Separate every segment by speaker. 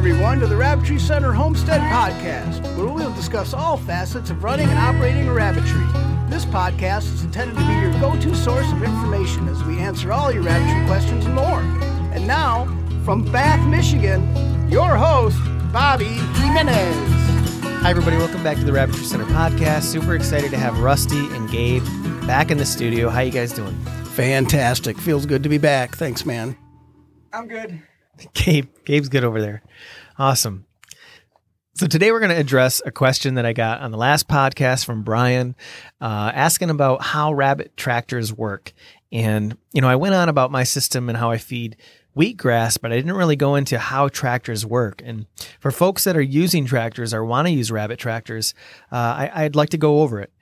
Speaker 1: everyone, to the Rabbitry Center Homestead Podcast, where we'll discuss all facets of running and operating a rabbitry. This podcast is intended to be your go to source of information as we answer all your rabbitry questions and more. And now, from Bath, Michigan, your host, Bobby Jimenez.
Speaker 2: Hi, everybody. Welcome back to the Rabbitry Center podcast. Super excited to have Rusty and Gabe back in the studio. How you guys doing?
Speaker 1: Fantastic. Feels good to be back. Thanks, man.
Speaker 3: I'm good.
Speaker 2: Gabe, Gabe's good over there. Awesome. So today we're going to address a question that I got on the last podcast from Brian, uh, asking about how rabbit tractors work. And you know, I went on about my system and how I feed wheatgrass, but I didn't really go into how tractors work. And for folks that are using tractors or want to use rabbit tractors, uh, I, I'd like to go over it.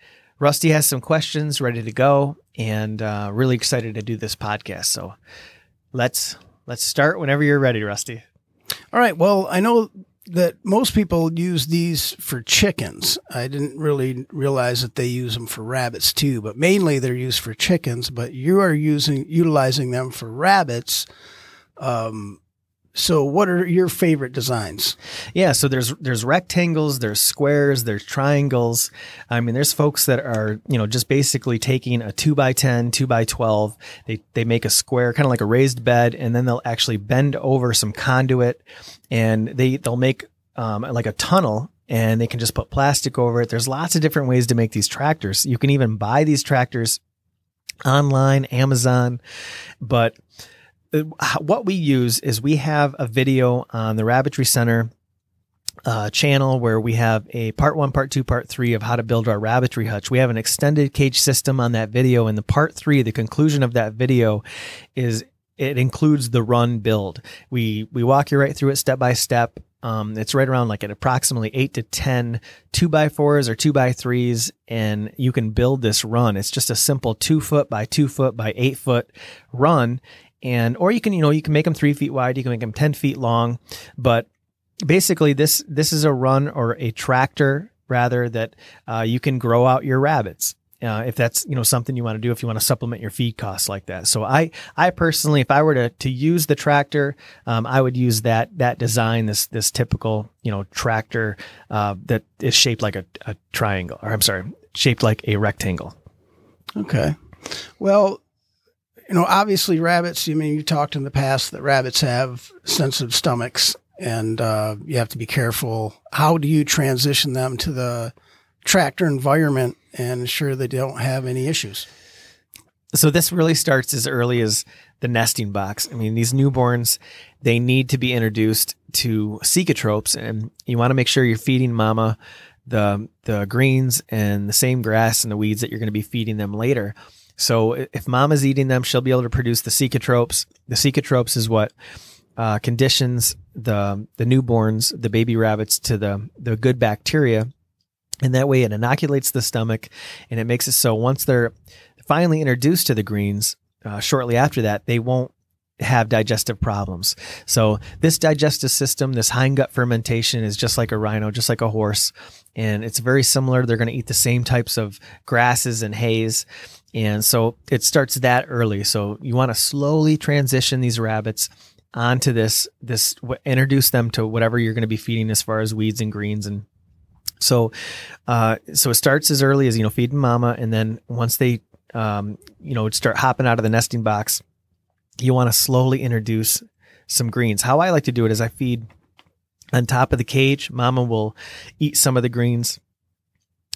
Speaker 2: Rusty has some questions ready to go, and uh, really excited to do this podcast. So let's let's start whenever you're ready, Rusty.
Speaker 1: All right. Well, I know that most people use these for chickens. I didn't really realize that they use them for rabbits too, but mainly they're used for chickens. But you are using utilizing them for rabbits. Um, so what are your favorite designs?
Speaker 2: Yeah, so there's there's rectangles, there's squares, there's triangles. I mean, there's folks that are you know just basically taking a two by 10, two by twelve. They they make a square, kind of like a raised bed, and then they'll actually bend over some conduit, and they they'll make um, like a tunnel. And they can just put plastic over it. There's lots of different ways to make these tractors. You can even buy these tractors online, Amazon, but what we use is we have a video on the Rabbitry Center uh, channel where we have a part one, part two, part three of how to build our rabbitry hutch. We have an extended cage system on that video, and the part three, the conclusion of that video, is it includes the run build. We we walk you right through it step by step. Um, it's right around like at approximately eight to 10 two by fours or two by threes, and you can build this run. It's just a simple two foot by two foot by eight foot run and or you can you know you can make them three feet wide you can make them 10 feet long but basically this this is a run or a tractor rather that uh, you can grow out your rabbits uh, if that's you know something you want to do if you want to supplement your feed costs like that. So i i personally if i were to to use the tractor um, i would use that that design this this typical you know tractor uh, that is shaped like a, a triangle or i'm sorry shaped like a rectangle.
Speaker 1: Okay. Well you know, obviously rabbits, I mean, you talked in the past that rabbits have sensitive stomachs and uh, you have to be careful. How do you transition them to the tractor environment and ensure they don't have any issues?
Speaker 2: So this really starts as early as the nesting box. I mean, these newborns, they need to be introduced to cecotropes and you want to make sure you're feeding mama the the greens and the same grass and the weeds that you're going to be feeding them later. So if mama's eating them, she'll be able to produce the cecotropes. The cecotropes is what uh, conditions the the newborns, the baby rabbits, to the the good bacteria, and that way it inoculates the stomach, and it makes it so once they're finally introduced to the greens, uh, shortly after that, they won't have digestive problems. So this digestive system, this hindgut fermentation is just like a rhino, just like a horse. And it's very similar. They're going to eat the same types of grasses and hays. And so it starts that early. So you want to slowly transition these rabbits onto this, this, introduce them to whatever you're going to be feeding as far as weeds and greens. And so, uh, so it starts as early as, you know, feeding mama. And then once they, um, you know, start hopping out of the nesting box, you want to slowly introduce some greens. How I like to do it is I feed on top of the cage. Mama will eat some of the greens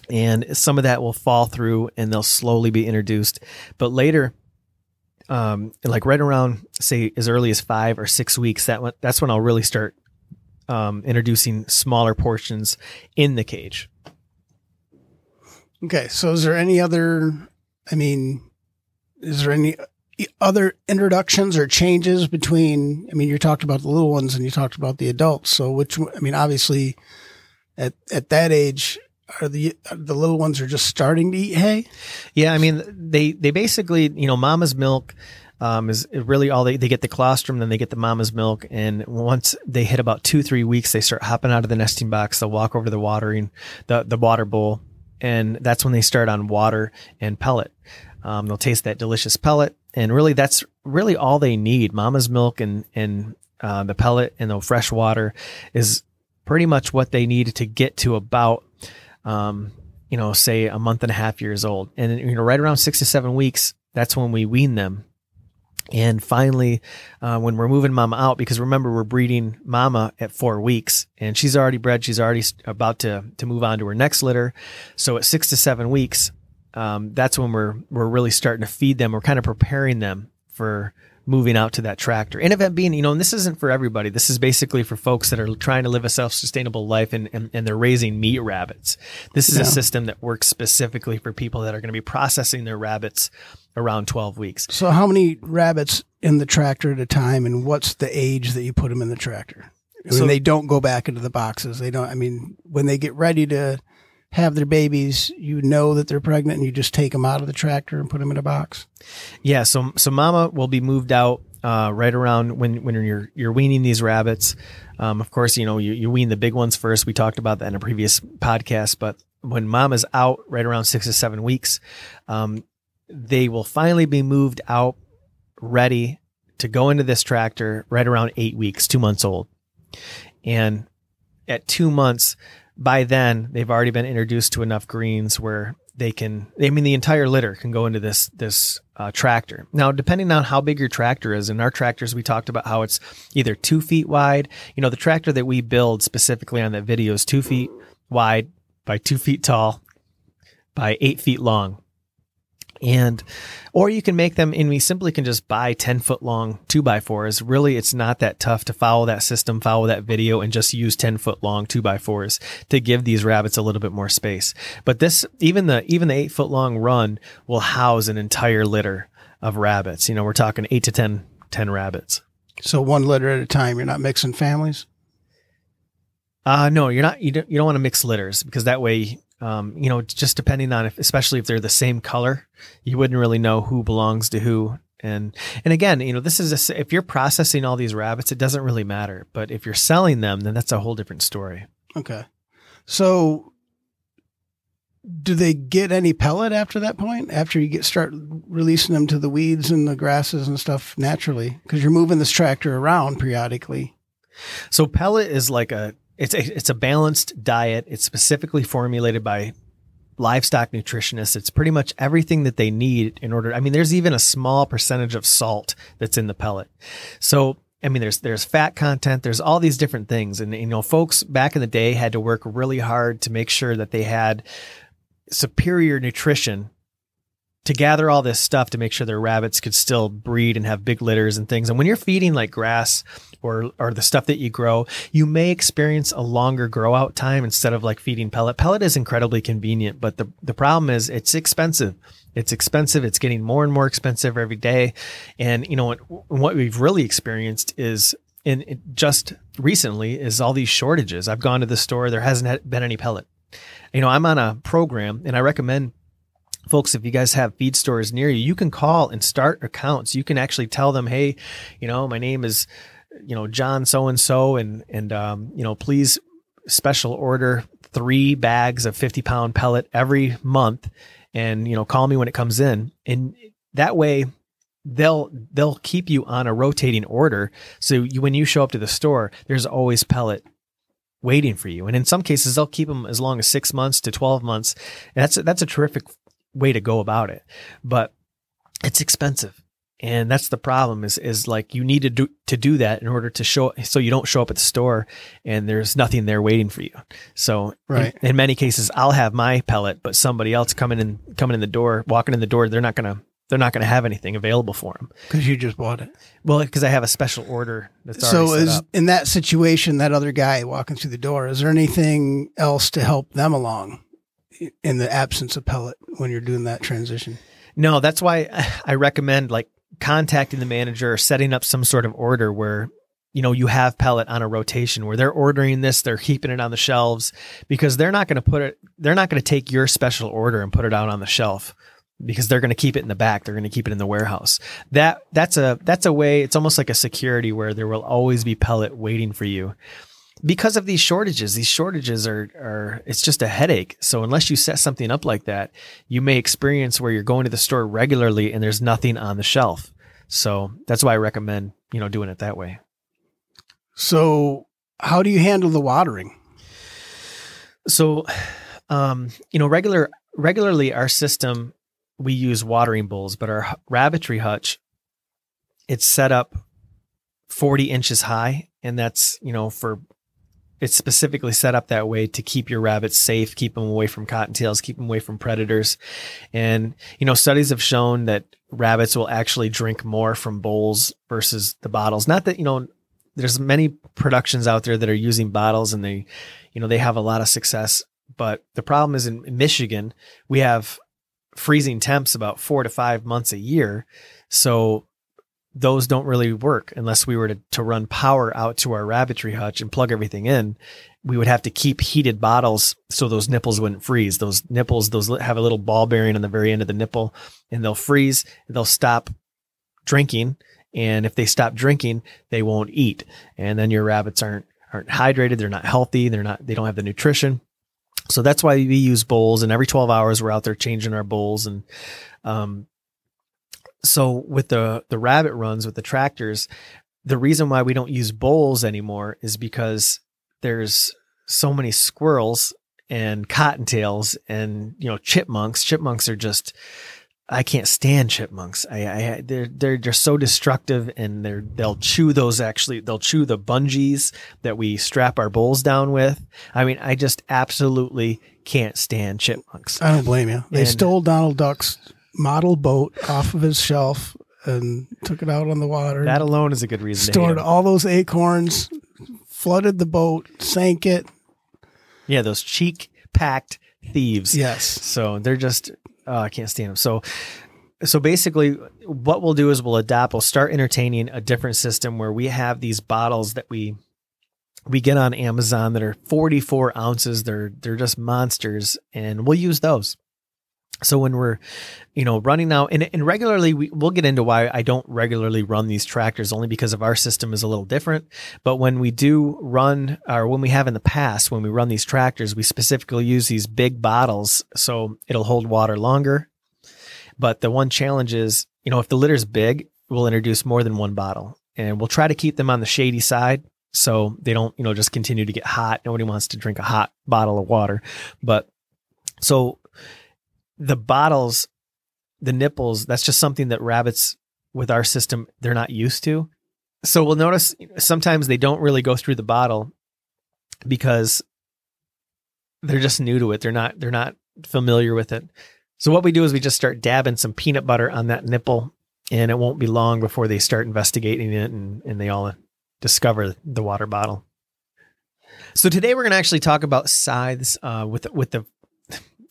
Speaker 2: and some of that will fall through and they'll slowly be introduced. But later, um, like right around say as early as five or six weeks, that that's when I'll really start um, introducing smaller portions in the cage.
Speaker 1: Okay, so is there any other? I mean, is there any other introductions or changes between? I mean, you talked about the little ones and you talked about the adults. So, which I mean, obviously, at at that age, are the the little ones are just starting to eat hay?
Speaker 2: Yeah, I mean they they basically you know mama's milk um, is really all they they get the colostrum, then they get the mama's milk, and once they hit about two three weeks, they start hopping out of the nesting box. They'll walk over to the watering the the water bowl, and that's when they start on water and pellet. Um, they'll taste that delicious pellet, and really that's really all they need. Mama's milk and and uh, the pellet and the fresh water is pretty much what they need to get to about, um, you know, say a month and a half years old. And, you know, right around six to seven weeks, that's when we wean them. And finally, uh, when we're moving mama out, because remember we're breeding mama at four weeks, and she's already bred. She's already about to to move on to her next litter. So at six to seven weeks, um, that's when we're we're really starting to feed them. We're kind of preparing them for moving out to that tractor. And event being, you know, and this isn't for everybody. This is basically for folks that are trying to live a self-sustainable life and, and, and they're raising meat rabbits. This is yeah. a system that works specifically for people that are going to be processing their rabbits around 12 weeks.
Speaker 1: So how many rabbits in the tractor at a time and what's the age that you put them in the tractor? When so, they don't go back into the boxes, they don't, I mean, when they get ready to have their babies, you know that they're pregnant and you just take them out of the tractor and put them in a box?
Speaker 2: Yeah. So, so mama will be moved out uh, right around when, when you're, you're weaning these rabbits. Um, of course, you know, you, you wean the big ones first. We talked about that in a previous podcast, but when mama's out right around six to seven weeks, um, they will finally be moved out ready to go into this tractor right around eight weeks, two months old. And at two months, by then they've already been introduced to enough greens where they can i mean the entire litter can go into this this uh, tractor. Now depending on how big your tractor is in our tractors we talked about how it's either two feet wide. You know the tractor that we build specifically on that video is two feet wide by two feet tall by eight feet long and or you can make them and we simply can just buy 10 foot long two by fours really it's not that tough to follow that system follow that video and just use 10 foot long two by fours to give these rabbits a little bit more space but this even the even the eight foot long run will house an entire litter of rabbits you know we're talking eight to 10 10 rabbits
Speaker 1: so one litter at a time you're not mixing families
Speaker 2: uh, no, you're not. You don't. You don't want to mix litters because that way um, you know, just depending on if, especially if they're the same color, you wouldn't really know who belongs to who. And and again, you know, this is a, if you're processing all these rabbits, it doesn't really matter. But if you're selling them, then that's a whole different story.
Speaker 1: Okay, so do they get any pellet after that point? After you get start releasing them to the weeds and the grasses and stuff naturally, because you're moving this tractor around periodically.
Speaker 2: So pellet is like a it's a, it's a balanced diet. It's specifically formulated by livestock nutritionists. It's pretty much everything that they need in order. I mean, there's even a small percentage of salt that's in the pellet. So, I mean, there's there's fat content. There's all these different things, and you know, folks back in the day had to work really hard to make sure that they had superior nutrition to gather all this stuff to make sure their rabbits could still breed and have big litters and things. And when you're feeding like grass or or the stuff that you grow, you may experience a longer grow out time instead of like feeding pellet. Pellet is incredibly convenient, but the the problem is it's expensive. It's expensive. It's getting more and more expensive every day. And you know what what we've really experienced is in just recently is all these shortages. I've gone to the store, there hasn't been any pellet. You know, I'm on a program and I recommend folks, if you guys have feed stores near you, you can call and start accounts. You can actually tell them, hey, you know, my name is, you know, John so and so, and and um, you know, please special order three bags of 50 pound pellet every month, and you know, call me when it comes in, and that way they'll they'll keep you on a rotating order. So you, when you show up to the store, there's always pellet waiting for you. And in some cases, they'll keep them as long as six months to 12 months. And that's, that's a terrific way to go about it. But it's expensive. And that's the problem is, is like you need to do, to do that in order to show, so you don't show up at the store and there's nothing there waiting for you. So
Speaker 1: right.
Speaker 2: in, in many cases, I'll have my pellet, but somebody else coming in, coming in the door, walking in the door, they're not going to, they're not going to have anything available for them
Speaker 1: because you just bought it.
Speaker 2: Well, because I have a special order that's
Speaker 1: so is up. in that situation, that other guy walking through the door. Is there anything else to help them along? In the absence of pellet when you're doing that transition.
Speaker 2: No, that's why I recommend like contacting the manager or setting up some sort of order where you know you have pellet on a rotation where they're ordering this they're keeping it on the shelves because they're not going to put it they're not going to take your special order and put it out on the shelf because they're going to keep it in the back they're going to keep it in the warehouse that that's a that's a way it's almost like a security where there will always be pellet waiting for you because of these shortages. These shortages are are it's just a headache. So unless you set something up like that, you may experience where you're going to the store regularly and there's nothing on the shelf. So that's why I recommend, you know, doing it that way.
Speaker 1: So, how do you handle the watering?
Speaker 2: So, um, you know, regular regularly our system we use watering bowls, but our rabbitry hutch it's set up 40 inches high and that's, you know, for it's specifically set up that way to keep your rabbits safe, keep them away from cottontails, keep them away from predators. And, you know, studies have shown that rabbits will actually drink more from bowls versus the bottles. Not that, you know, there's many productions out there that are using bottles and they, you know, they have a lot of success. But the problem is in Michigan, we have freezing temps about four to five months a year. So those don't really work unless we were to, to run power out to our rabbitry hutch and plug everything in. We would have to keep heated bottles so those nipples wouldn't freeze. Those nipples, those have a little ball bearing on the very end of the nipple and they'll freeze. They'll stop drinking. And if they stop drinking, they won't eat. And then your rabbits aren't, aren't hydrated. They're not healthy. They're not, they don't have the nutrition. So that's why we use bowls and every 12 hours we're out there changing our bowls and, um, so with the the rabbit runs with the tractors, the reason why we don't use bowls anymore is because there's so many squirrels and cottontails and you know chipmunks. Chipmunks are just I can't stand chipmunks. I, I they're they're just so destructive, and they're they'll chew those. Actually, they'll chew the bungees that we strap our bowls down with. I mean, I just absolutely can't stand chipmunks.
Speaker 1: I don't blame you. They and, stole Donald Duck's model boat off of his shelf and took it out on the water.
Speaker 2: That alone is a good reason.
Speaker 1: Stored all those acorns, flooded the boat, sank it.
Speaker 2: Yeah, those cheek packed thieves.
Speaker 1: Yes.
Speaker 2: So they're just oh, I can't stand them. So so basically what we'll do is we'll adapt we'll start entertaining a different system where we have these bottles that we we get on amazon that are 44 ounces they're they're just monsters and we'll use those so when we're, you know, running now and, and regularly, we, we'll get into why I don't regularly run these tractors only because of our system is a little different. But when we do run, or when we have in the past, when we run these tractors, we specifically use these big bottles. So it'll hold water longer. But the one challenge is, you know, if the litter's big, we'll introduce more than one bottle and we'll try to keep them on the shady side. So they don't, you know, just continue to get hot. Nobody wants to drink a hot bottle of water. But so the bottles, the nipples, that's just something that rabbits with our system, they're not used to. So we'll notice sometimes they don't really go through the bottle because they're just new to it. They're not they're not familiar with it. So what we do is we just start dabbing some peanut butter on that nipple and it won't be long before they start investigating it and, and they all discover the water bottle. So today we're going to actually talk about scythes uh, with with the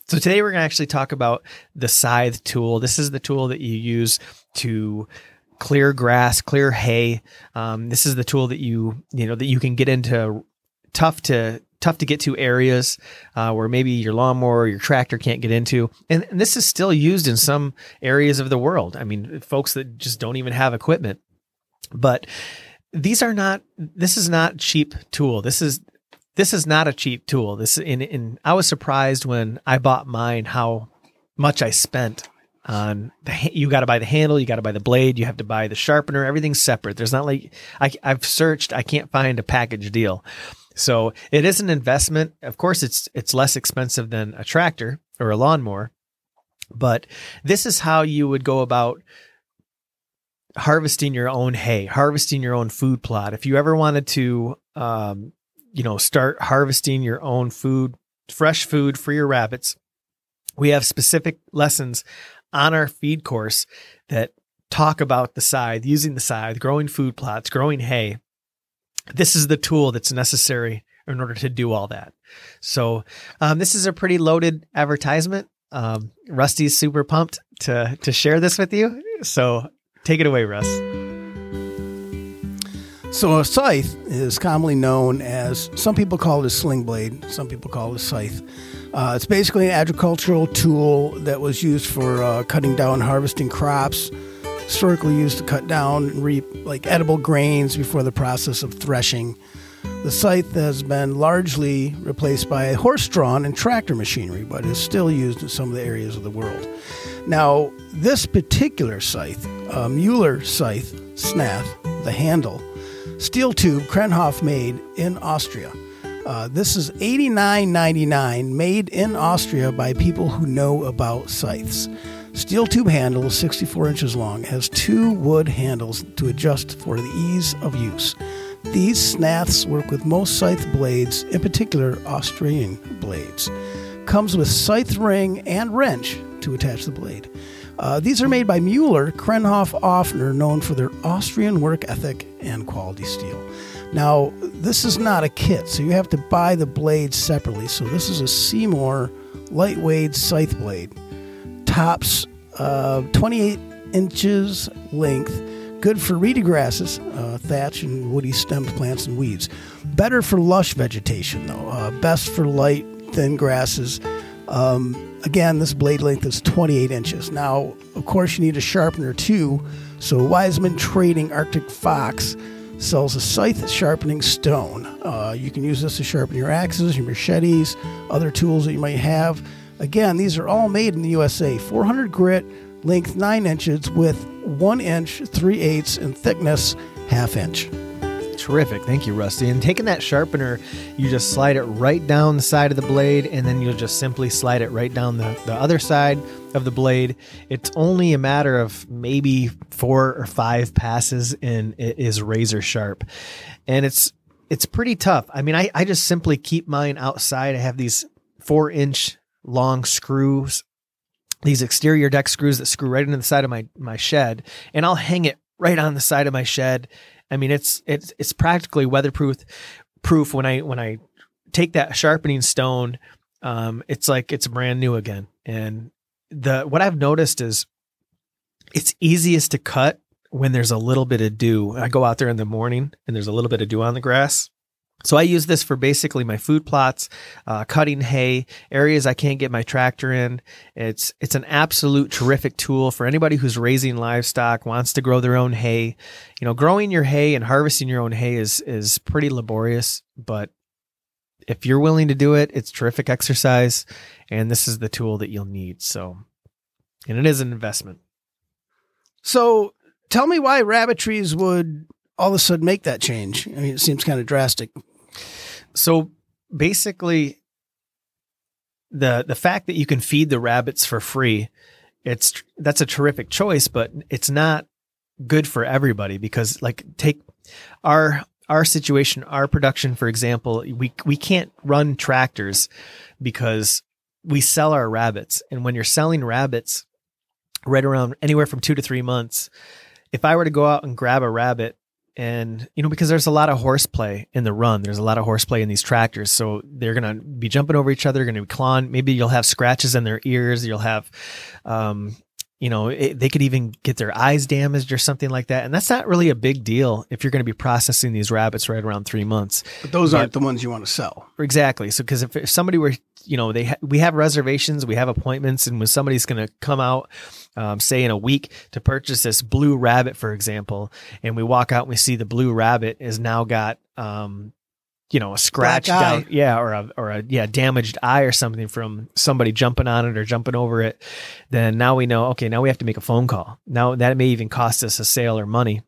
Speaker 2: so today we're going to actually talk about the scythe tool. This is the tool that you use to clear grass, clear hay. Um, this is the tool that you you know that you can get into tough to tough to get to areas uh, where maybe your lawnmower or your tractor can't get into. And, and this is still used in some areas of the world. I mean, folks that just don't even have equipment. But these are not. This is not cheap tool. This is this is not a cheap tool. This in in I was surprised when I bought mine how much I spent on the you got to buy the handle, you got to buy the blade, you have to buy the sharpener, everything's separate. There's not like I I've searched, I can't find a package deal. So it is an investment. Of course, it's it's less expensive than a tractor or a lawnmower, but this is how you would go about harvesting your own hay, harvesting your own food plot. If you ever wanted to um, you know, start harvesting your own food, fresh food for your rabbits. We have specific lessons on our feed course that talk about the scythe, using the scythe, growing food plots, growing hay. This is the tool that's necessary in order to do all that. So, um, this is a pretty loaded advertisement. Um, Rusty's super pumped to to share this with you. So, take it away, Russ.
Speaker 1: So a scythe is commonly known as some people call it a sling blade, some people call it a scythe. Uh, it's basically an agricultural tool that was used for uh, cutting down, harvesting crops. Historically used to cut down and reap like edible grains before the process of threshing. The scythe has been largely replaced by horse-drawn and tractor machinery, but is still used in some of the areas of the world. Now, this particular scythe, uh, Mueller scythe, Snath, the handle steel tube Krenhof made in Austria. Uh, this is $89.99 made in Austria by people who know about scythes. Steel tube handle is 64 inches long, has two wood handles to adjust for the ease of use. These snaths work with most scythe blades, in particular Austrian blades. Comes with scythe ring and wrench to attach the blade. Uh, these are made by Mueller Krenhof Offner, known for their Austrian work ethic and quality steel. Now, this is not a kit, so you have to buy the blades separately. So, this is a Seymour lightweight scythe blade. Tops uh, 28 inches length, good for reedy grasses, uh, thatch, and woody stemmed plants and weeds. Better for lush vegetation, though. Uh, best for light, thin grasses. Um, again, this blade length is 28 inches. Now, of course, you need a sharpener too. So, Wiseman Trading Arctic Fox sells a scythe sharpening stone. Uh, you can use this to sharpen your axes, your machetes, other tools that you might have. Again, these are all made in the USA. 400 grit, length 9 inches, with 1 inch, 3 eighths, and thickness half inch.
Speaker 2: Terrific. Thank you, Rusty. And taking that sharpener, you just slide it right down the side of the blade, and then you'll just simply slide it right down the, the other side of the blade. It's only a matter of maybe four or five passes, and it is razor sharp. And it's it's pretty tough. I mean, I, I just simply keep mine outside. I have these four inch long screws, these exterior deck screws that screw right into the side of my my shed, and I'll hang it right on the side of my shed I mean, it's it's it's practically weatherproof. Proof when I when I take that sharpening stone, um, it's like it's brand new again. And the what I've noticed is it's easiest to cut when there's a little bit of dew. I go out there in the morning and there's a little bit of dew on the grass. So I use this for basically my food plots, uh, cutting hay, areas I can't get my tractor in. It's it's an absolute terrific tool for anybody who's raising livestock, wants to grow their own hay. You know, growing your hay and harvesting your own hay is is pretty laborious, but if you're willing to do it, it's terrific exercise, and this is the tool that you'll need. So, and it is an investment.
Speaker 1: So, tell me why rabbitries would all of a sudden make that change. I mean, it seems kind of drastic.
Speaker 2: So basically, the the fact that you can feed the rabbits for free, it's that's a terrific choice, but it's not good for everybody because like take our our situation, our production, for example, we we can't run tractors because we sell our rabbits, and when you're selling rabbits, right around anywhere from two to three months, if I were to go out and grab a rabbit and you know because there's a lot of horseplay in the run. There's a lot of horseplay in these tractors. So they're going to be jumping over each other going to be clawing. Maybe you'll have scratches in their ears. You'll have um, you know it, they could even get their eyes damaged or something like that. And that's not really a big deal if you're going to be processing these rabbits right around three months.
Speaker 1: But those but, aren't the ones you want to sell.
Speaker 2: Exactly. So because if, if somebody were you know they ha- we have reservations we have appointments and when somebody's going to come out um, say in a week to purchase this blue rabbit for example and we walk out and we see the blue rabbit is now got um, you know a scratch down yeah or a or a yeah damaged eye or something from somebody jumping on it or jumping over it then now we know okay now we have to make a phone call now that may even cost us a sale or money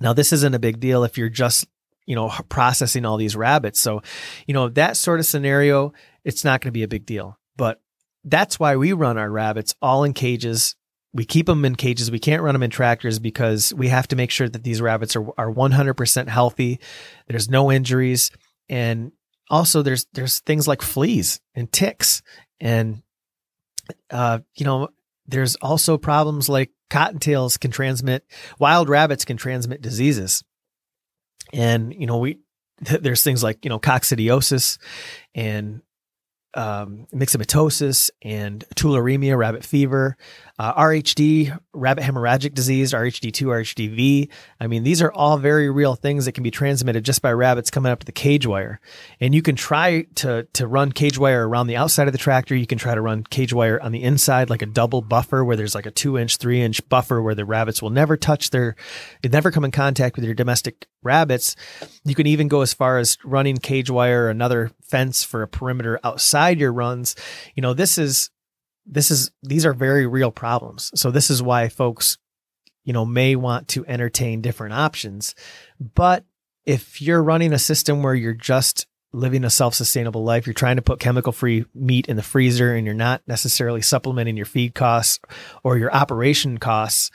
Speaker 2: now this isn't a big deal if you're just you know processing all these rabbits so you know that sort of scenario it's not going to be a big deal. But that's why we run our rabbits all in cages. We keep them in cages. We can't run them in tractors because we have to make sure that these rabbits are, are 100% healthy. There's no injuries. And also there's, there's things like fleas and ticks. And, uh, you know, there's also problems like cottontails can transmit, wild rabbits can transmit diseases. And, you know, we, there's things like, you know, coccidiosis and um, myxomatosis and tularemia, rabbit fever, uh, RHD, rabbit hemorrhagic disease, RHD2, RHDV. I mean, these are all very real things that can be transmitted just by rabbits coming up to the cage wire. And you can try to, to run cage wire around the outside of the tractor. You can try to run cage wire on the inside, like a double buffer where there's like a two inch, three inch buffer where the rabbits will never touch their, they never come in contact with your domestic rabbits. You can even go as far as running cage wire, or another fence for a perimeter outside your runs. You know, this is this is these are very real problems. So this is why folks, you know, may want to entertain different options. But if you're running a system where you're just living a self-sustainable life, you're trying to put chemical-free meat in the freezer and you're not necessarily supplementing your feed costs or your operation costs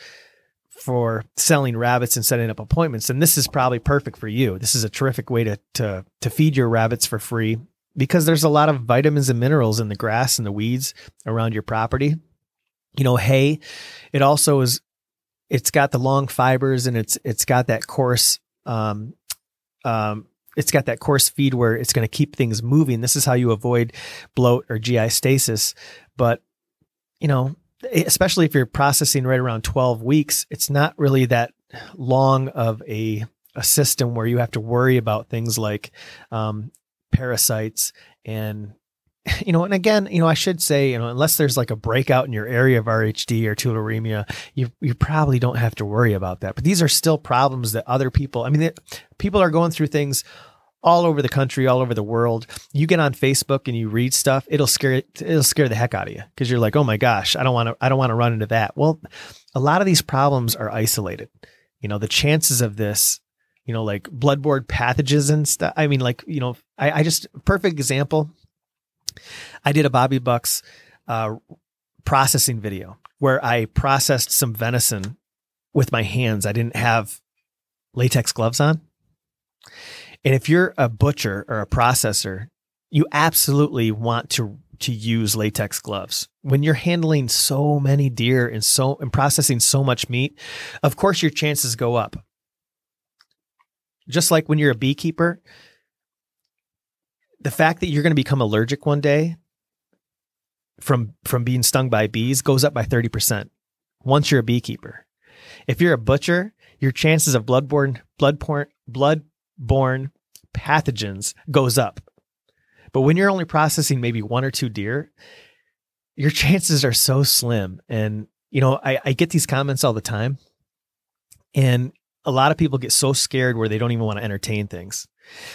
Speaker 2: for selling rabbits and setting up appointments, then this is probably perfect for you. This is a terrific way to to to feed your rabbits for free because there's a lot of vitamins and minerals in the grass and the weeds around your property. You know, hay, it also is it's got the long fibers and it's it's got that coarse um um it's got that coarse feed where it's going to keep things moving. This is how you avoid bloat or GI stasis. But you know, especially if you're processing right around 12 weeks, it's not really that long of a a system where you have to worry about things like um, parasites and you know, and again, you know, I should say, you know, unless there's like a breakout in your area of RHD or tularemia, you you probably don't have to worry about that. But these are still problems that other people. I mean, they, people are going through things all over the country, all over the world. You get on Facebook and you read stuff, it'll scare it'll scare the heck out of you because you're like, oh my gosh, I don't want to I don't want to run into that. Well, a lot of these problems are isolated. You know, the chances of this, you know, like bloodborne pathogens and stuff. I mean, like you know, I, I just perfect example. I did a Bobby Bucks uh, processing video where I processed some venison with my hands. I didn't have latex gloves on. And if you're a butcher or a processor, you absolutely want to to use latex gloves. When you're handling so many deer and so and processing so much meat, of course your chances go up. Just like when you're a beekeeper, the fact that you're going to become allergic one day from from being stung by bees goes up by 30% once you're a beekeeper. If you're a butcher, your chances of bloodborne bloodborne bloodborne pathogens goes up. But when you're only processing maybe one or two deer, your chances are so slim. And you know, I, I get these comments all the time. And a lot of people get so scared where they don't even want to entertain things.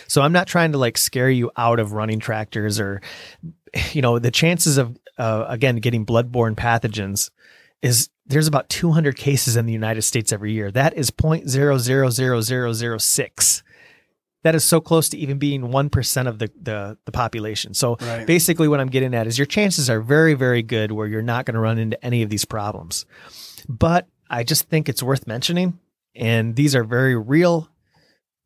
Speaker 2: So I'm not trying to like scare you out of running tractors or, you know, the chances of, uh, again, getting bloodborne pathogens is there's about 200 cases in the United States every year. That is 0.000006. That is so close to even being 1% of the, the, the population. So right. basically what I'm getting at is your chances are very, very good where you're not going to run into any of these problems. But I just think it's worth mentioning. And these are very real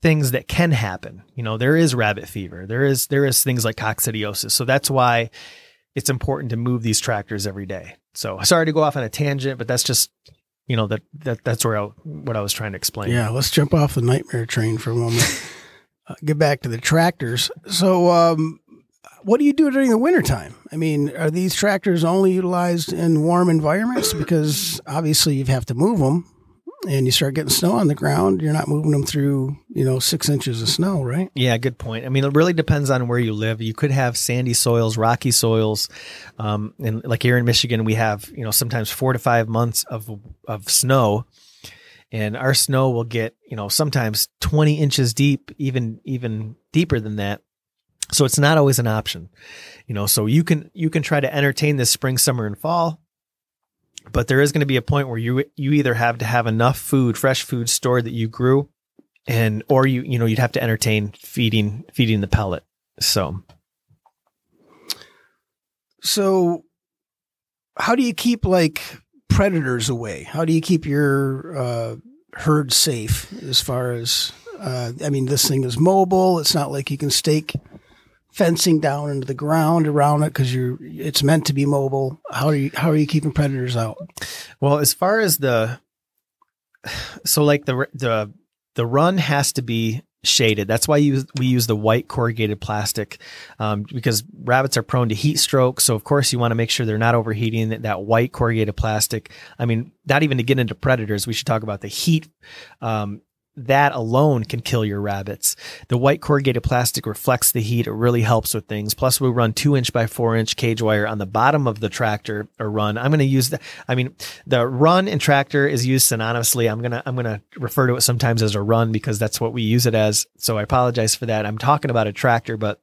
Speaker 2: things that can happen. You know, there is rabbit fever. There is there is things like coccidiosis. So that's why it's important to move these tractors every day. So sorry to go off on a tangent, but that's just you know that that that's where I, what I was trying to explain.
Speaker 1: Yeah, let's jump off the nightmare train for a moment. uh, get back to the tractors. So, um, what do you do during the wintertime? I mean, are these tractors only utilized in warm environments? Because obviously you have to move them and you start getting snow on the ground, you're not moving them through, you know, six inches of snow, right?
Speaker 2: Yeah, good point. I mean, it really depends on where you live. You could have sandy soils, rocky soils, um, and like here in Michigan, we have you know sometimes four to five months of of snow, and our snow will get you know sometimes 20 inches deep, even even deeper than that. So it's not always an option, you know. So you can you can try to entertain this spring, summer, and fall but there is going to be a point where you you either have to have enough food, fresh food stored that you grew, and or you you know you'd have to entertain feeding feeding the pellet. So,
Speaker 1: so how do you keep like predators away? How do you keep your uh, herd safe as far as uh, I mean, this thing is mobile. It's not like you can stake fencing down into the ground around it because you're it's meant to be mobile. How are you how are you keeping predators out?
Speaker 2: Well, as far as the so like the the the run has to be shaded. That's why you, we use the white corrugated plastic um, because rabbits are prone to heat stroke. So of course you want to make sure they're not overheating that, that white corrugated plastic. I mean, not even to get into predators, we should talk about the heat um, that alone can kill your rabbits. The white corrugated plastic reflects the heat. It really helps with things. Plus, we run two inch by four inch cage wire on the bottom of the tractor or run. I'm going to use the, I mean, the run and tractor is used synonymously. I'm going to, I'm going to refer to it sometimes as a run because that's what we use it as. So I apologize for that. I'm talking about a tractor, but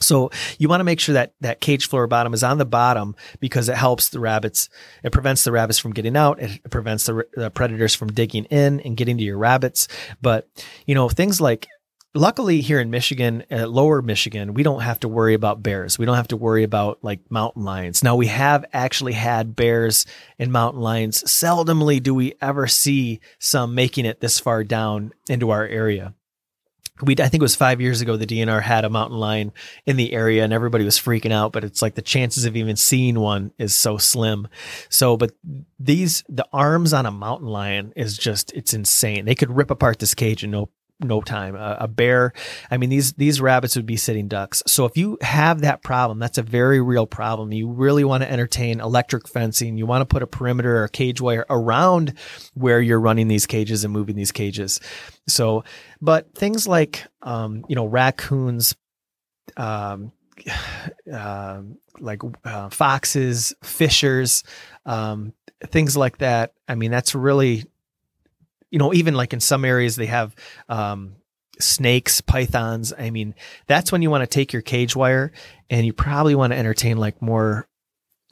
Speaker 2: so you want to make sure that that cage floor bottom is on the bottom because it helps the rabbits. It prevents the rabbits from getting out. It prevents the, the predators from digging in and getting to your rabbits. But you know things like luckily here in Michigan, uh, lower Michigan, we don't have to worry about bears. We don't have to worry about like mountain lions. Now we have actually had bears and mountain lions. Seldomly do we ever see some making it this far down into our area we I think it was five years ago the DNR had a mountain lion in the area and everybody was freaking out, but it's like the chances of even seeing one is so slim. So, but these the arms on a mountain lion is just it's insane. They could rip apart this cage in no no time. A, a, bear, I mean, these these rabbits would be sitting ducks. So if you have that problem, that's a very real problem. You really want to entertain electric fencing. You want to put a perimeter or cage wire around where you're running these cages and moving these cages. So, but things like, um, you know, raccoons, um, uh, like uh, foxes, fishers, um, things like that. I mean, that's really you know, even like in some areas they have um, snakes, pythons. I mean, that's when you want to take your cage wire and you probably want to entertain like more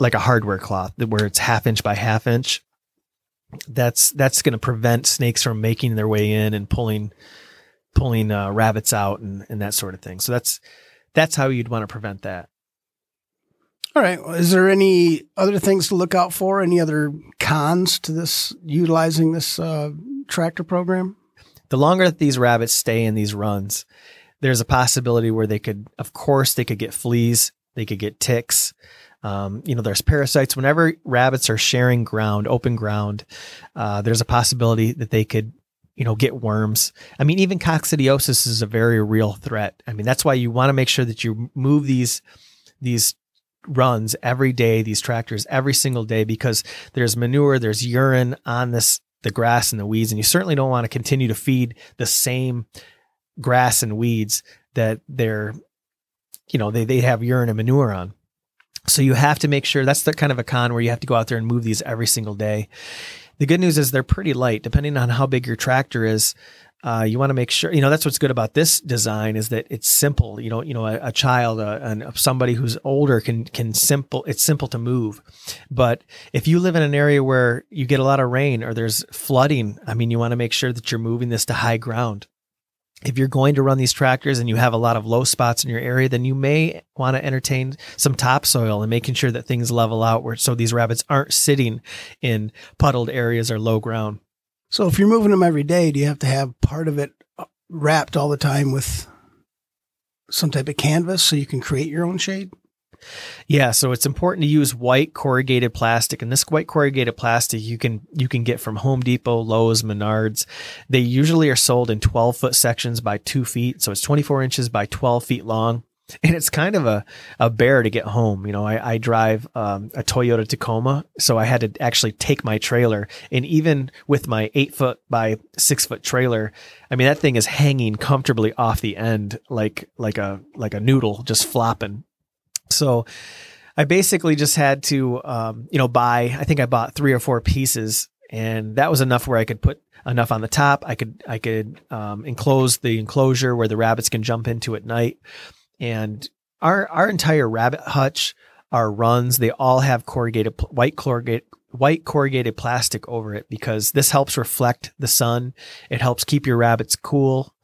Speaker 2: like a hardware cloth where it's half inch by half inch. That's that's going to prevent snakes from making their way in and pulling pulling uh, rabbits out and, and that sort of thing. So that's that's how you'd want to prevent that.
Speaker 1: All right. Is there any other things to look out for? Any other cons to this utilizing this uh, tractor program?
Speaker 2: The longer that these rabbits stay in these runs, there's a possibility where they could, of course, they could get fleas, they could get ticks. Um, you know, there's parasites. Whenever rabbits are sharing ground, open ground, uh, there's a possibility that they could, you know, get worms. I mean, even coccidiosis is a very real threat. I mean, that's why you want to make sure that you move these these runs every day, these tractors every single day, because there's manure, there's urine on this the grass and the weeds. And you certainly don't want to continue to feed the same grass and weeds that they're, you know, they, they have urine and manure on. So you have to make sure that's the kind of a con where you have to go out there and move these every single day. The good news is they're pretty light, depending on how big your tractor is uh, you want to make sure you know that's what's good about this design is that it's simple. You know you know a, a child uh, and somebody who's older can can simple it's simple to move. But if you live in an area where you get a lot of rain or there's flooding i mean you want to make sure that you're moving this to high ground. If you're going to run these tractors and you have a lot of low spots in your area, then you may want to entertain some topsoil and making sure that things level out where so these rabbits aren't sitting in puddled areas or low ground.
Speaker 1: So if you're moving them every day, do you have to have part of it uh, wrapped all the time with some type of canvas so you can create your own shade?
Speaker 2: Yeah, so it's important to use white corrugated plastic, and this white corrugated plastic you can you can get from Home Depot, Lowe's, Menards. They usually are sold in 12 foot sections by two feet, so it's 24 inches by 12 feet long and it's kind of a, a bear to get home. You know, I, I drive um, a Toyota Tacoma, so I had to actually take my trailer. And even with my eight foot by six foot trailer, I mean that thing is hanging comfortably off the end, like like a like a noodle, just flopping. So I basically just had to, um, you know, buy. I think I bought three or four pieces, and that was enough where I could put enough on the top. I could I could um, enclose the enclosure where the rabbits can jump into at night and our our entire rabbit hutch, our runs, they all have corrugated white corrugated white corrugated plastic over it because this helps reflect the sun. It helps keep your rabbits cool.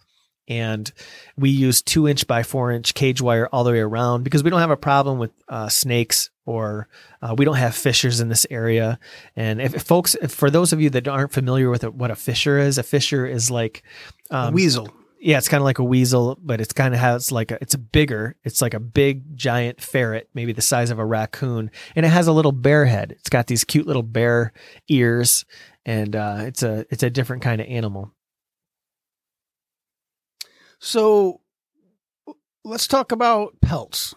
Speaker 2: And we use two inch by four inch cage wire all the way around because we don't have a problem with uh, snakes or uh, we don't have fishers in this area. And if, if folks, if, for those of you that aren't familiar with what a fisher is, a fisher is like
Speaker 1: um, weasel
Speaker 2: yeah, it's kind of like a weasel, but it's kind of has like a, it's a bigger, it's like a big giant ferret, maybe the size of a raccoon, and it has a little bear head. It's got these cute little bear ears, and uh, it's a it's a different kind of animal.
Speaker 1: So, let's talk about pelts.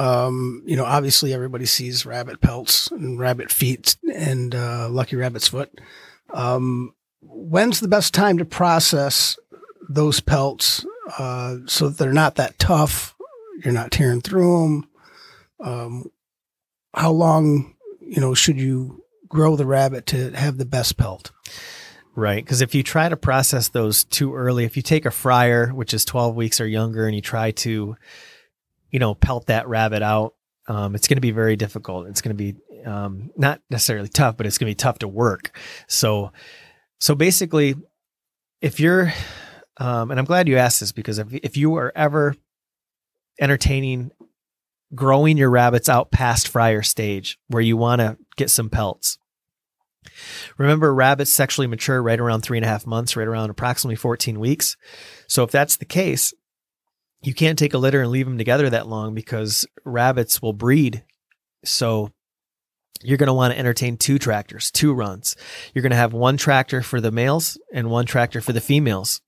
Speaker 1: Um, you know, obviously everybody sees rabbit pelts and rabbit feet and uh, lucky rabbit's foot. Um, when's the best time to process those pelts uh, so they're not that tough. You're not tearing through them. Um, how long, you know, should you grow the rabbit to have the best pelt?
Speaker 2: Right. Because if you try to process those too early, if you take a fryer, which is 12 weeks or younger, and you try to, you know, pelt that rabbit out, um, it's going to be very difficult. It's going to be um, not necessarily tough, but it's going to be tough to work. So, so basically, if you're um, and I'm glad you asked this because if if you are ever entertaining growing your rabbits out past fryer stage where you want to get some pelts. Remember, rabbits sexually mature right around three and a half months, right around approximately 14 weeks. So, if that's the case, you can't take a litter and leave them together that long because rabbits will breed. So, you're going to want to entertain two tractors, two runs. You're going to have one tractor for the males and one tractor for the females.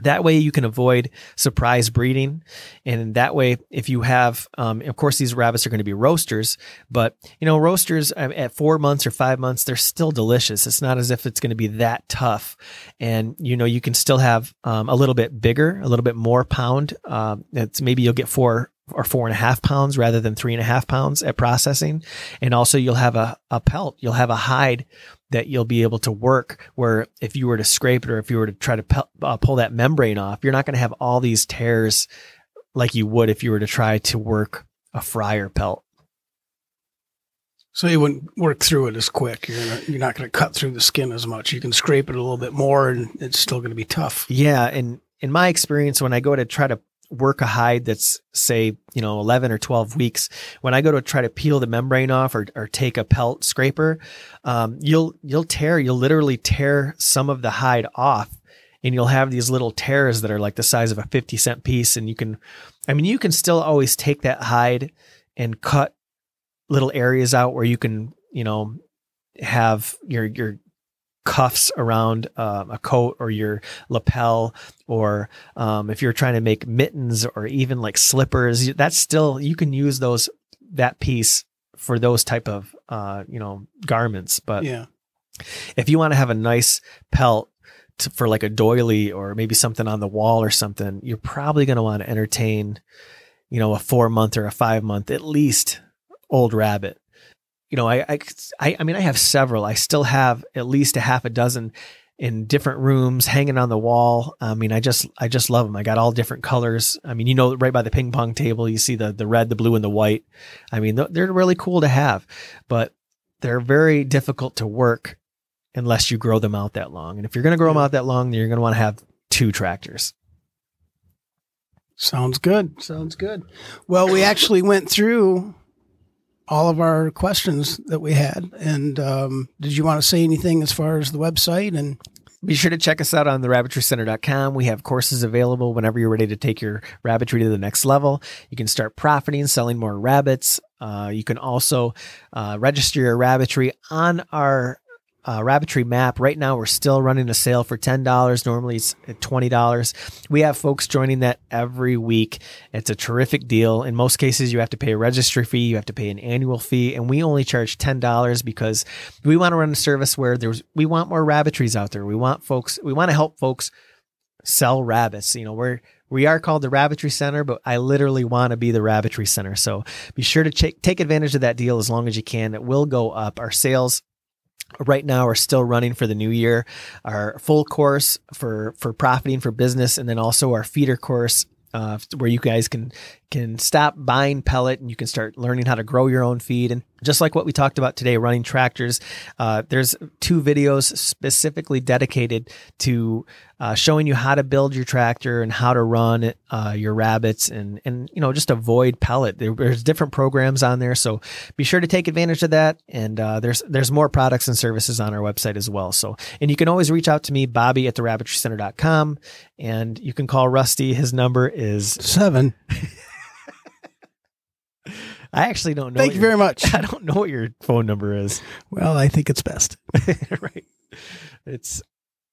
Speaker 2: That way you can avoid surprise breeding. And that way, if you have, um, of course, these rabbits are going to be roasters, but you know, roasters um, at four months or five months, they're still delicious. It's not as if it's going to be that tough. And, you know, you can still have um, a little bit bigger, a little bit more pound. Um, it's maybe you'll get four or four and a half pounds rather than three and a half pounds at processing. And also you'll have a, a pelt, you'll have a hide that you'll be able to work where if you were to scrape it or if you were to try to pe- uh, pull that membrane off, you're not going to have all these tears like you would if you were to try to work a fryer pelt.
Speaker 1: So you wouldn't work through it as quick. You're gonna, you're not going to cut through the skin as much. You can scrape it a little bit more, and it's still going to be tough.
Speaker 2: Yeah, and in my experience, when I go to try to work a hide that's say you know 11 or 12 weeks when i go to try to peel the membrane off or, or take a pelt scraper um, you'll you'll tear you'll literally tear some of the hide off and you'll have these little tears that are like the size of a 50 cent piece and you can i mean you can still always take that hide and cut little areas out where you can you know have your your cuffs around um, a coat or your lapel or um, if you're trying to make mittens or even like slippers that's still you can use those that piece for those type of uh, you know garments but
Speaker 1: Yeah.
Speaker 2: if you want to have a nice pelt to, for like a doily or maybe something on the wall or something you're probably going to want to entertain you know a four month or a five month at least old rabbit you know, I, I, I mean, I have several. I still have at least a half a dozen in different rooms hanging on the wall. I mean, I just, I just love them. I got all different colors. I mean, you know, right by the ping pong table, you see the, the red, the blue and the white. I mean, they're really cool to have, but they're very difficult to work unless you grow them out that long. And if you're going to grow them out that long, then you're going to want to have two tractors.
Speaker 1: Sounds good. Sounds good. Well, we actually went through all of our questions that we had. And um, did you want to say anything as far as the website and
Speaker 2: be sure to check us out on the rabbitrycenter.com. We have courses available whenever you're ready to take your rabbitry to the next level. You can start profiting, selling more rabbits. Uh, you can also uh, register your rabbitry on our uh, Rabbitry map. Right now, we're still running a sale for $10. Normally, it's $20. We have folks joining that every week. It's a terrific deal. In most cases, you have to pay a registry fee, you have to pay an annual fee, and we only charge $10 because we want to run a service where there's we want more rabbitries out there. We want folks, we want to help folks sell rabbits. You know, we're we are called the Rabbitry Center, but I literally want to be the Rabbitry Center. So be sure to ch- take advantage of that deal as long as you can. It will go up. Our sales right now are still running for the new year. Our full course for for profiting for business and then also our feeder course uh, where you guys can can stop buying pellet and you can start learning how to grow your own feed. And just like what we talked about today running tractors uh, there's two videos specifically dedicated to uh, showing you how to build your tractor and how to run uh, your rabbits and and you know just avoid pellet. There, there's different programs on there so be sure to take advantage of that. And uh, there's there's more products and services on our website as well. So and you can always reach out to me bobby at the rabbitrycenter.com and you can call rusty. His number is
Speaker 1: seven
Speaker 2: I actually don't know.
Speaker 1: Thank you
Speaker 2: your-
Speaker 1: very much.
Speaker 2: I don't know what your phone number is.
Speaker 1: Well, I think it's best.
Speaker 2: right. It's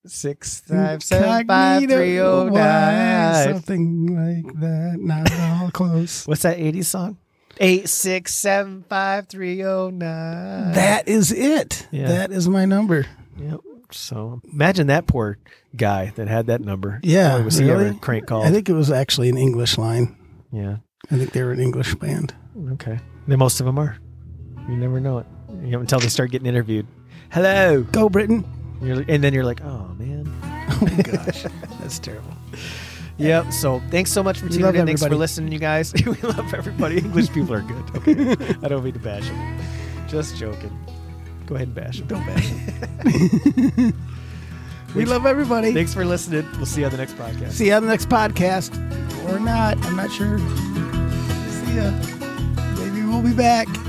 Speaker 2: six five seven five three oh nine.
Speaker 1: Something like that. Not all close.
Speaker 2: What's that 80s song? Eight six seven five three oh nine.
Speaker 1: That is it.
Speaker 2: Yeah.
Speaker 1: That is my number.
Speaker 2: Yep. So imagine that poor guy that had that number.
Speaker 1: Yeah.
Speaker 2: Boy, was he ever crank called?
Speaker 1: I think it was actually an English line.
Speaker 2: yeah.
Speaker 1: I think they were an English band.
Speaker 2: Okay. Then most of them are. You never know it. You know, until they start getting interviewed. Hello.
Speaker 1: Go Britain.
Speaker 2: You're, and then you're like, oh man.
Speaker 1: Oh my gosh, that's terrible.
Speaker 2: Yep. So thanks so much for tuning in. Thanks for listening, you guys. we love everybody. English people are good. Okay. I don't mean to bash them. Just joking. Go ahead and bash them.
Speaker 1: Don't bash them. We love everybody.
Speaker 2: Thanks for listening. We'll see you on the next podcast.
Speaker 1: See you on the next podcast. Or not. I'm not sure. See ya. We'll be back.